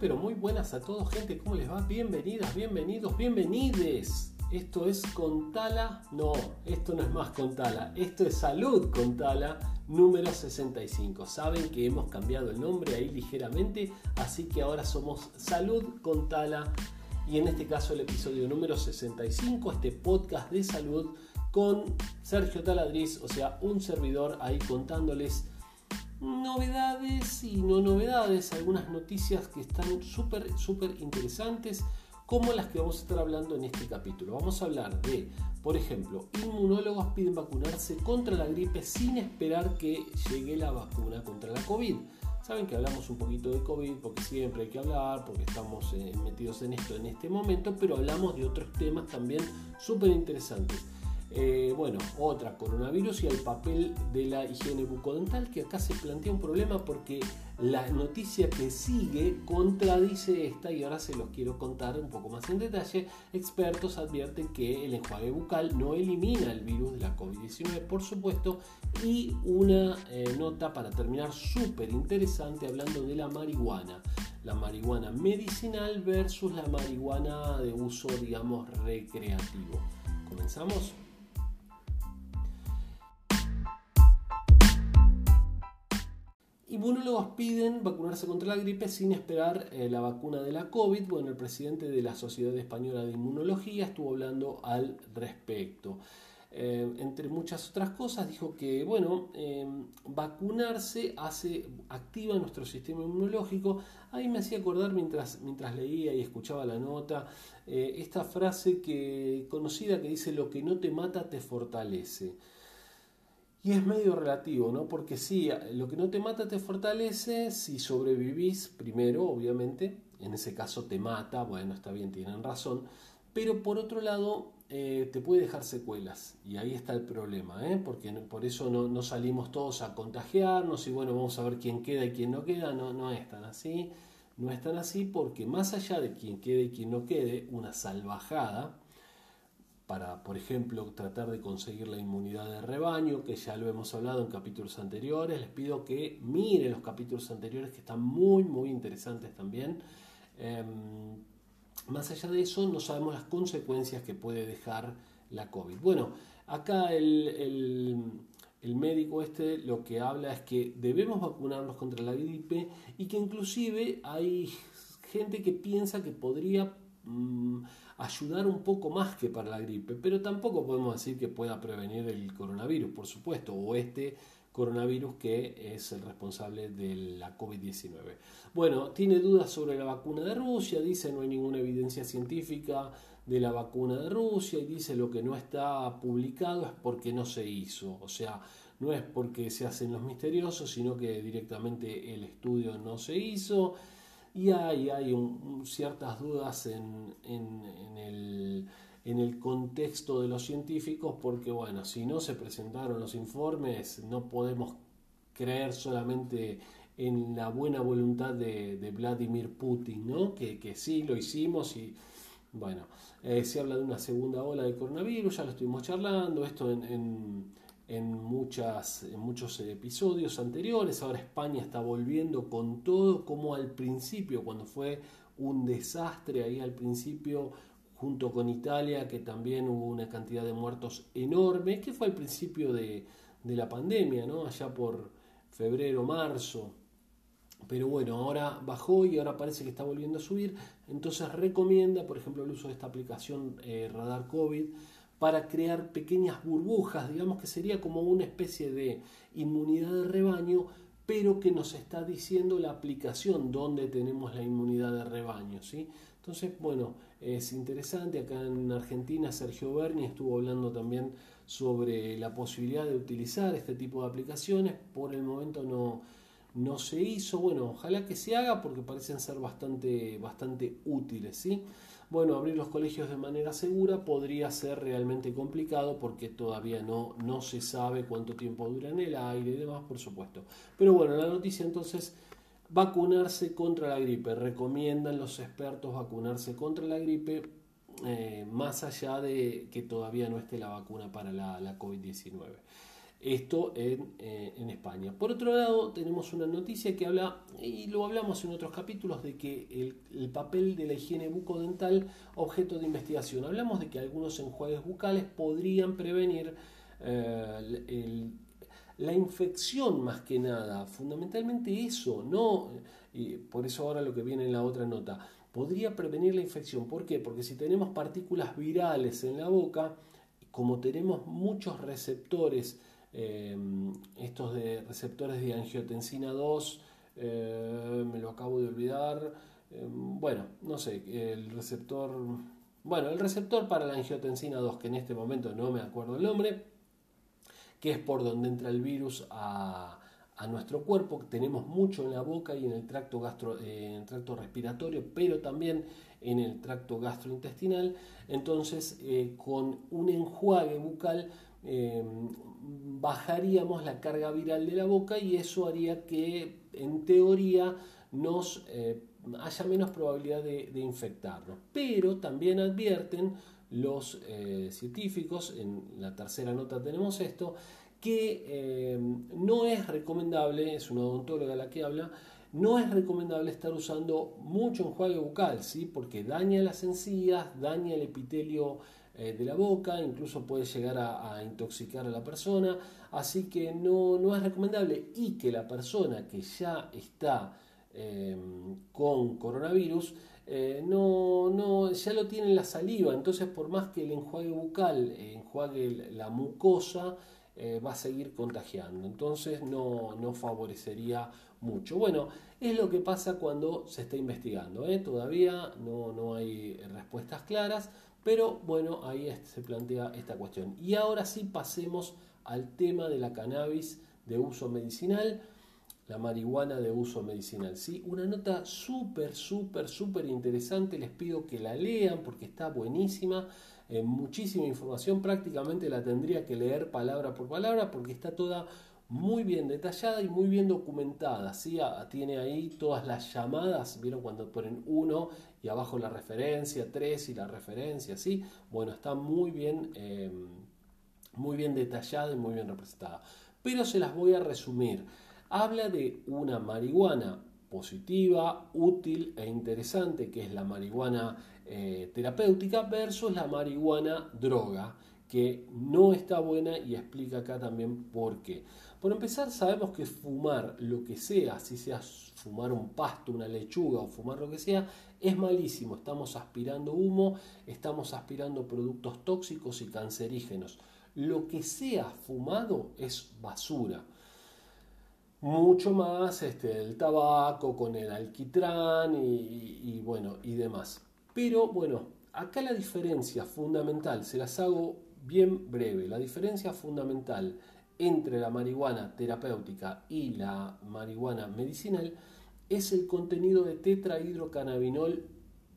pero muy buenas a todos, gente. ¿Cómo les va? Bienvenidas, bienvenidos, bienvenides. Esto es Contala. No, esto no es más Contala. Esto es Salud Contala número 65. Saben que hemos cambiado el nombre ahí ligeramente, así que ahora somos Salud Contala. Y en este caso el episodio número 65, este podcast de salud con Sergio Taladriz, o sea, un servidor ahí contándoles novedades y no novedades, algunas noticias que están súper, súper interesantes, como las que vamos a estar hablando en este capítulo. Vamos a hablar de, por ejemplo, inmunólogos piden vacunarse contra la gripe sin esperar que llegue la vacuna contra la COVID. Saben que hablamos un poquito de COVID porque siempre hay que hablar, porque estamos eh, metidos en esto en este momento, pero hablamos de otros temas también súper interesantes. Eh, bueno, otra, coronavirus y el papel de la higiene bucodental, que acá se plantea un problema porque la noticia que sigue contradice esta y ahora se los quiero contar un poco más en detalle. Expertos advierten que el enjuague bucal no elimina el virus de la COVID-19, por supuesto, y una eh, nota para terminar súper interesante hablando de la marihuana. La marihuana medicinal versus la marihuana de uso, digamos, recreativo. ¿Comenzamos? Inmunólogos piden vacunarse contra la gripe sin esperar eh, la vacuna de la COVID. Bueno, el presidente de la Sociedad Española de Inmunología estuvo hablando al respecto. Eh, entre muchas otras cosas, dijo que bueno, eh, vacunarse hace, activa nuestro sistema inmunológico. Ahí me hacía acordar mientras, mientras leía y escuchaba la nota, esta frase que, conocida que dice: Lo que no te mata te fortalece. Y es medio relativo, ¿no? Porque sí, lo que no te mata te fortalece, si sobrevivís primero, obviamente, en ese caso te mata, bueno, está bien, tienen razón, pero por otro lado eh, te puede dejar secuelas, y ahí está el problema, ¿eh? Porque por eso no, no, salimos todos a contagiarnos y bueno, vamos a ver quién queda y quién no queda, no, no es tan así, no es tan así porque más allá de quién quede y quién no quede, una salvajada, para, por ejemplo, tratar de conseguir la inmunidad de rebaño, que ya lo hemos hablado en capítulos anteriores. Les pido que miren los capítulos anteriores, que están muy, muy interesantes también. Em, más allá de eso, no sabemos las consecuencias que puede dejar la COVID. Bueno, acá el, el médico este lo que habla es que debemos vacunarnos contra la gripe y que inclusive hay gente que piensa que podría Mm, ayudar un poco más que para la gripe, pero tampoco podemos decir que pueda prevenir el coronavirus, por supuesto, o este coronavirus que es el responsable de la COVID-19. Bueno, tiene dudas sobre la vacuna de Rusia, dice no hay ninguna evidencia científica de la vacuna de Rusia y dice lo que no está publicado es porque no se hizo, o sea, no es porque se hacen los misteriosos, sino que directamente el estudio no se hizo y hay, hay ciertas dudas en, el, en el contexto de los científicos porque, bueno, si no se presentaron los informes, no podemos creer solamente en la buena voluntad de, Vladimir Putin, ¿no? Que, que, sí lo hicimos y bueno, eh, se habla de una segunda ola de coronavirus, ya lo estuvimos charlando, esto en, en, muchas, en muchos episodios anteriores. Ahora España está volviendo con todo, como al principio, cuando fue un desastre ahí al principio, junto con Italia, que también hubo una cantidad de muertos enorme, que fue al principio de, de la pandemia, ¿no? allá por febrero, marzo. Pero bueno, ahora bajó y ahora parece que está volviendo a subir. Entonces recomienda, por ejemplo, el uso de esta aplicación eh, Radar COVID para crear pequeñas burbujas, digamos que sería como una especie de inmunidad de rebaño, pero que nos está diciendo la aplicación donde tenemos la inmunidad de rebaño. ¿sí? Entonces, bueno, es interesante. Acá en Argentina Sergio Berni estuvo hablando también sobre la posibilidad de utilizar este tipo de aplicaciones. Por el momento no, no se hizo. Bueno, ojalá que se haga porque parecen ser bastante, bastante útiles. ¿sí? Bueno, abrir los colegios de manera segura podría ser realmente complicado porque todavía no, no se sabe cuánto tiempo dura en el aire y demás, por supuesto. Pero bueno, la noticia entonces, vacunarse contra la gripe. Recomiendan los expertos vacunarse contra la gripe eh, más allá de que todavía no esté la vacuna para la, la COVID-19. Esto en, eh, en, España. Por otro lado, tenemos una noticia que habla, y lo hablamos en otros capítulos, de que el, el papel de la higiene bucodental objeto de investigación. Hablamos de que algunos enjuagues bucales podrían prevenir eh, la infección más que nada, fundamentalmente eso, no, y por eso ahora lo que viene en la otra nota, podría prevenir la infección. ¿Por qué? Porque si tenemos partículas virales en la boca, como tenemos muchos receptores, eh, estos de receptores de angiotensina 2, eh, me lo acabo de olvidar, eh, bueno, no sé, el receptor, bueno, el receptor para la angiotensina 2, que en este momento no me acuerdo el nombre, que es por donde entra el virus a, nuestro cuerpo. Tenemos mucho en la boca y en el tracto, gastro, tracto respiratorio, pero también en el tracto gastrointestinal. Entonces, con un enjuague bucal eh, bajaríamos la carga viral de la boca y eso haría que, en teoría, nos haya menos probabilidad de, infectarnos. Pero también advierten los eh, científicos, en la tercera nota tenemos esto, que eh, no es recomendable, es una odontóloga la que habla, no es recomendable estar usando mucho enjuague bucal, ¿sí? porque daña las encías, daña el epitelio eh, de la boca, incluso puede llegar a, intoxicar a la persona, así que no, no, es recomendable. Y que la persona que ya está con coronavirus eh, no, no, ya lo tiene en la saliva, entonces por más que el enjuague bucal eh, enjuague la mucosa, va a seguir contagiando, entonces no, no, favorecería mucho. Bueno, es lo que pasa cuando se está investigando, todavía no, no hay respuestas claras, pero bueno, ahí se plantea esta cuestión. Y ahora sí pasemos al tema de la cannabis de uso medicinal la marihuana de uso medicinal. ¿sí? Una nota súper, súper, súper interesante. Les pido que la lean porque está buenísima. Eh, muchísima información. Prácticamente la tendría que leer palabra por palabra porque está toda muy bien detallada y muy bien documentada. ¿sí? tiene ahí todas las llamadas. ¿Vieron cuando ponen uno y abajo la referencia, tres y la referencia? ¿sí? Bueno, está muy bien, eh, muy bien detallada y muy bien representada. Pero se las voy a resumir habla de una marihuana positiva, útil e interesante, que es la marihuana eh, terapéutica, versus la marihuana droga, que no está buena y explica acá también por qué. Por empezar, sabemos que fumar lo que sea, si sea fumar un pasto, una lechuga o fumar lo que sea, es malísimo. Estamos aspirando humo, estamos aspirando productos tóxicos y cancerígenos. Lo que sea fumado es basura mucho más este, el tabaco con el alquitrán y, bueno y demás. Pero bueno, acá la diferencia fundamental, se las hago bien breve, la diferencia fundamental entre la marihuana terapéutica y la marihuana medicinal es el contenido de tetrahidrocannabinol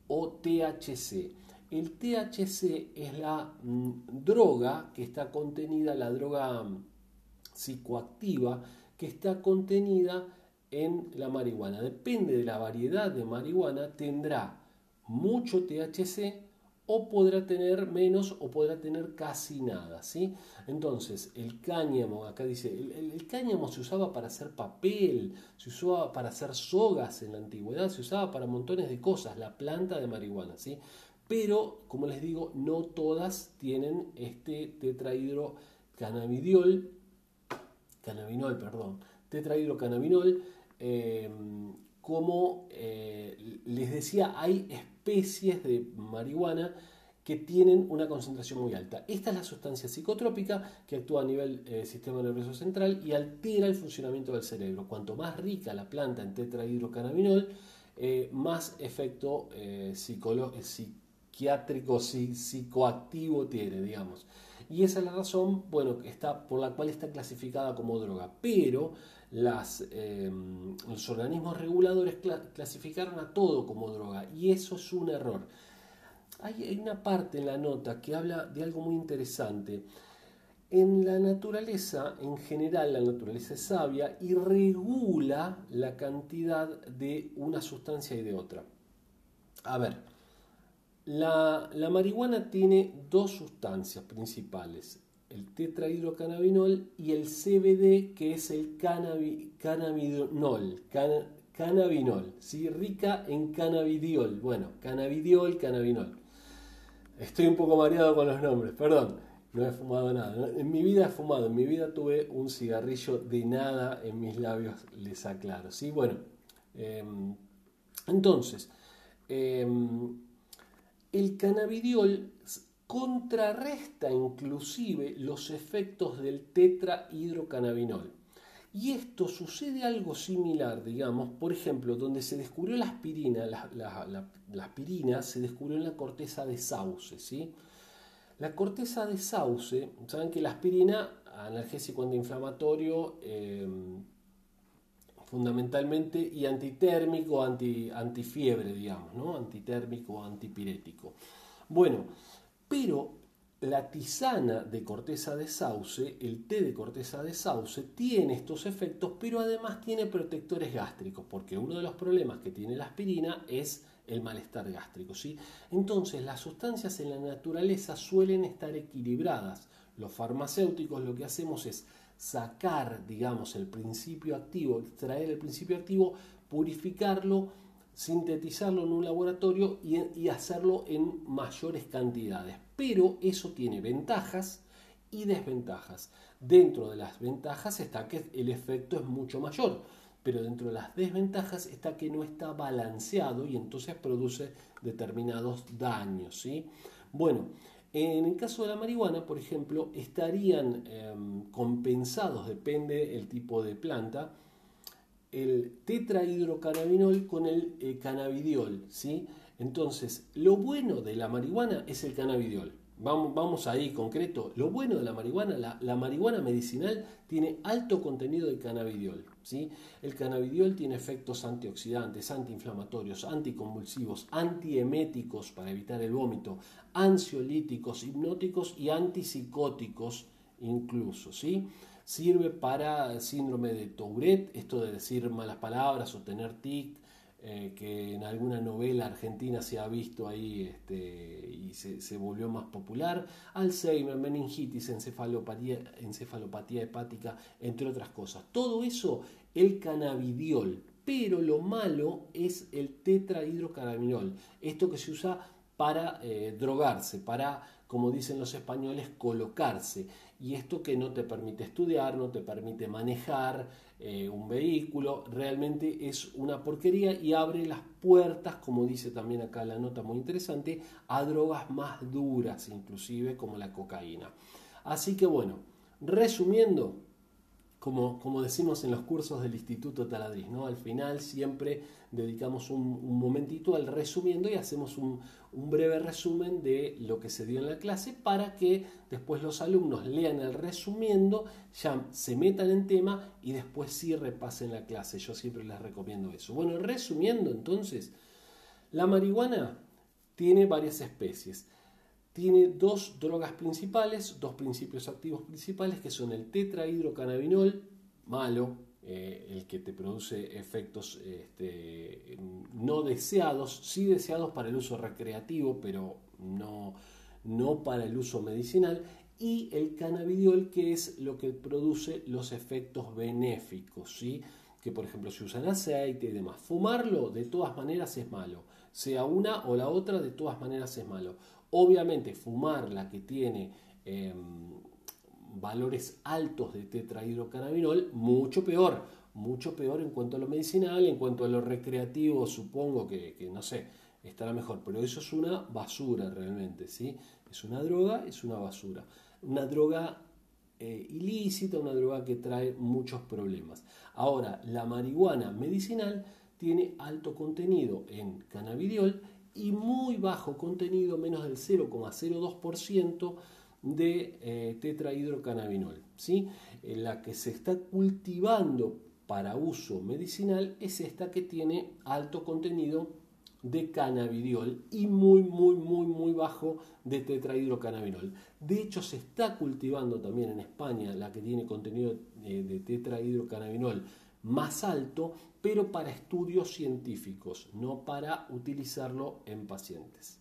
o THC. El THC es la mm, droga que está contenida, la droga mm, psicoactiva que está contenida en la marihuana. Depende de la variedad de marihuana, tendrá mucho THC o podrá tener menos o podrá tener casi nada. ¿sí? Entonces, el cáñamo, acá dice, el, cáñamo se usaba para hacer papel, se usaba para hacer sogas en la antigüedad, se usaba para montones de cosas, la planta de marihuana. ¿sí? Pero, como les digo, no todas tienen este tetrahidrocannabidiol cannabinol, perdón, tetrahidrocannabinol, eh, como eh, les decía, hay especies de marihuana que tienen una concentración muy alta. Esta es la sustancia psicotrópica que actúa a nivel del eh, sistema nervioso central y altera el funcionamiento del cerebro. Cuanto más rica la planta en tetrahidrocannabinol, más efecto psiquiátrico, psicoactivo tiene, digamos y esa es la razón bueno, está, por la cual está clasificada como droga. Pero em, los organismos reguladores clasificaron a todo como droga y eso es un error. Hay, hay una parte en la nota que habla de algo muy interesante. En la naturaleza, en general, la naturaleza es sabia y regula la cantidad de una sustancia y de otra. A ver, la, marihuana tiene dos sustancias principales. el tetrahidrocannabinol y el CBD que es el cannabinol, cannabinol, ¿sí? rica en cannabidiol. Bueno, cannabidiol, cannabinol. Estoy un poco mareado con los nombres, perdón. No he fumado nada. En mi vida he fumado, en mi vida tuve un cigarrillo de nada en mis labios, les aclaro. ¿sí? Bueno, em, entonces, em, el cannabidiol contrarresta inclusive los efectos del tetrahidrocannabinol. Y esto sucede algo similar, digamos, por ejemplo, donde se descubrió la aspirina, la, aspirina se descubrió en la corteza de sauce, ¿sí? La corteza de sauce, saben que la aspirina, analgésico antiinflamatorio, eh, fundamentalmente, y antitérmico, anti, antifiebre, digamos, ¿no? Antitérmico, antipirético. Bueno, pero la tisana de corteza de sauce, el té de corteza de sauce, tiene estos efectos, pero además tiene protectores gástricos, porque uno de los problemas que tiene la aspirina es el malestar gástrico. ¿sí? Entonces, las sustancias en la naturaleza suelen estar equilibradas. Los farmacéuticos lo que hacemos es sacar, digamos, el principio activo, extraer el principio activo, purificarlo, sintetizarlo en un laboratorio y, hacerlo en mayores cantidades. Pero eso tiene ventajas y desventajas. Dentro de las ventajas está que el efecto es mucho mayor, pero dentro de las desventajas está que no está balanceado y entonces produce determinados daños. ¿sí? Bueno, en el caso de la marihuana, por ejemplo, estarían em, compensados, depende el tipo de planta, el tetrahidrocannabinol con el eh, cannabidiol, ¿sí? Entonces, lo bueno de la marihuana es el cannabidiol. Vamos, vamos ahí concreto. Lo bueno de la marihuana, la, marihuana medicinal tiene alto contenido de cannabidiol. ¿sí? El cannabidiol tiene efectos antioxidantes, antiinflamatorios, anticonvulsivos, antieméticos para evitar el vómito, ansiolíticos, hipnóticos y antipsicóticos incluso. ¿sí? Sirve para síndrome de Tourette, esto de decir malas palabras o tener tic, eh, que en alguna novela argentina se ha visto ahí este, y se, volvió más popular, Alzheimer, meningitis, encefalopatía, encefalopatía hepática, entre otras cosas. Todo eso, el cannabidiol, pero lo malo es el tetrahidrocannabinol, esto que se usa para eh, drogarse, para, como dicen los españoles, colocarse y esto que no te permite estudiar, no te permite manejar eh, un vehículo, realmente es una porquería y abre las puertas, como dice también acá la nota muy interesante, a drogas más duras, inclusive como la cocaína. Así que bueno, resumiendo, como, decimos en los cursos del Instituto Taladriz, ¿no? Al final siempre dedicamos un, momentito al resumiendo y hacemos un, breve resumen de lo que se dio en la clase para que después los alumnos lean el resumiendo, ya se metan en tema y después sí repasen la clase. Yo siempre les recomiendo eso. Bueno, resumiendo entonces, la marihuana tiene varias especies tiene dos drogas principales, dos principios activos principales, que son el tetrahidrocannabinol, malo, eh, el que te produce efectos este, no deseados, sí deseados para el uso recreativo, pero no, no para el uso medicinal, y el cannabidiol, que es lo que produce los efectos benéficos, ¿sí? que por ejemplo se usa en aceite y demás. Fumarlo de todas maneras es malo, sea una o la otra, de todas maneras es malo. Obviamente fumar la que tiene em, valores altos de tetrahidrocannabinol, mucho peor, mucho peor en cuanto a lo medicinal, en cuanto a lo recreativo, supongo que, no sé, estará mejor, pero eso es una basura realmente, ¿sí? Es una droga, es una basura. Una droga eh, ilícita, una droga que trae muchos problemas. Ahora, la marihuana medicinal tiene alto contenido en cannabidiol y muy bajo contenido, menos del 0,02% de eh, tetrahidrocannabinol. ¿sí? La que se está cultivando para uso medicinal es esta que tiene alto contenido de cannabidiol y muy, muy, muy, muy bajo de tetrahidrocannabinol. De hecho, se está cultivando también en España la que tiene contenido eh, de tetrahidrocannabinol más alto, pero para estudios científicos, no para utilizarlo en pacientes.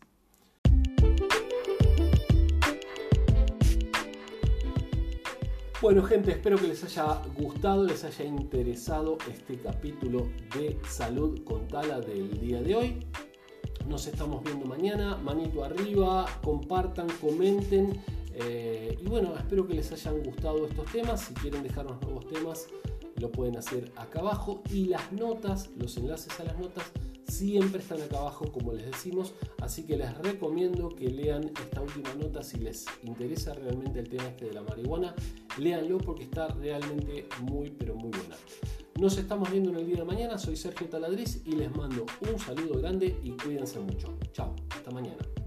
Bueno gente, espero que les haya gustado, les haya interesado este capítulo de salud con Tala del día de hoy. Nos estamos viendo mañana, manito arriba, compartan, comenten. Eh, y bueno, espero que les hayan gustado estos temas. Si quieren dejarnos nuevos temas, lo pueden hacer acá abajo. Y las notas, los enlaces a las notas, siempre están acá abajo, como les decimos. Así que les recomiendo que lean esta última nota si les interesa realmente el tema este de la marihuana. Léanlo porque está realmente muy, pero muy buena. Nos estamos viendo en el día de mañana. Soy Sergio Taladriz y les mando un saludo grande y cuídense mucho. Chao, hasta mañana.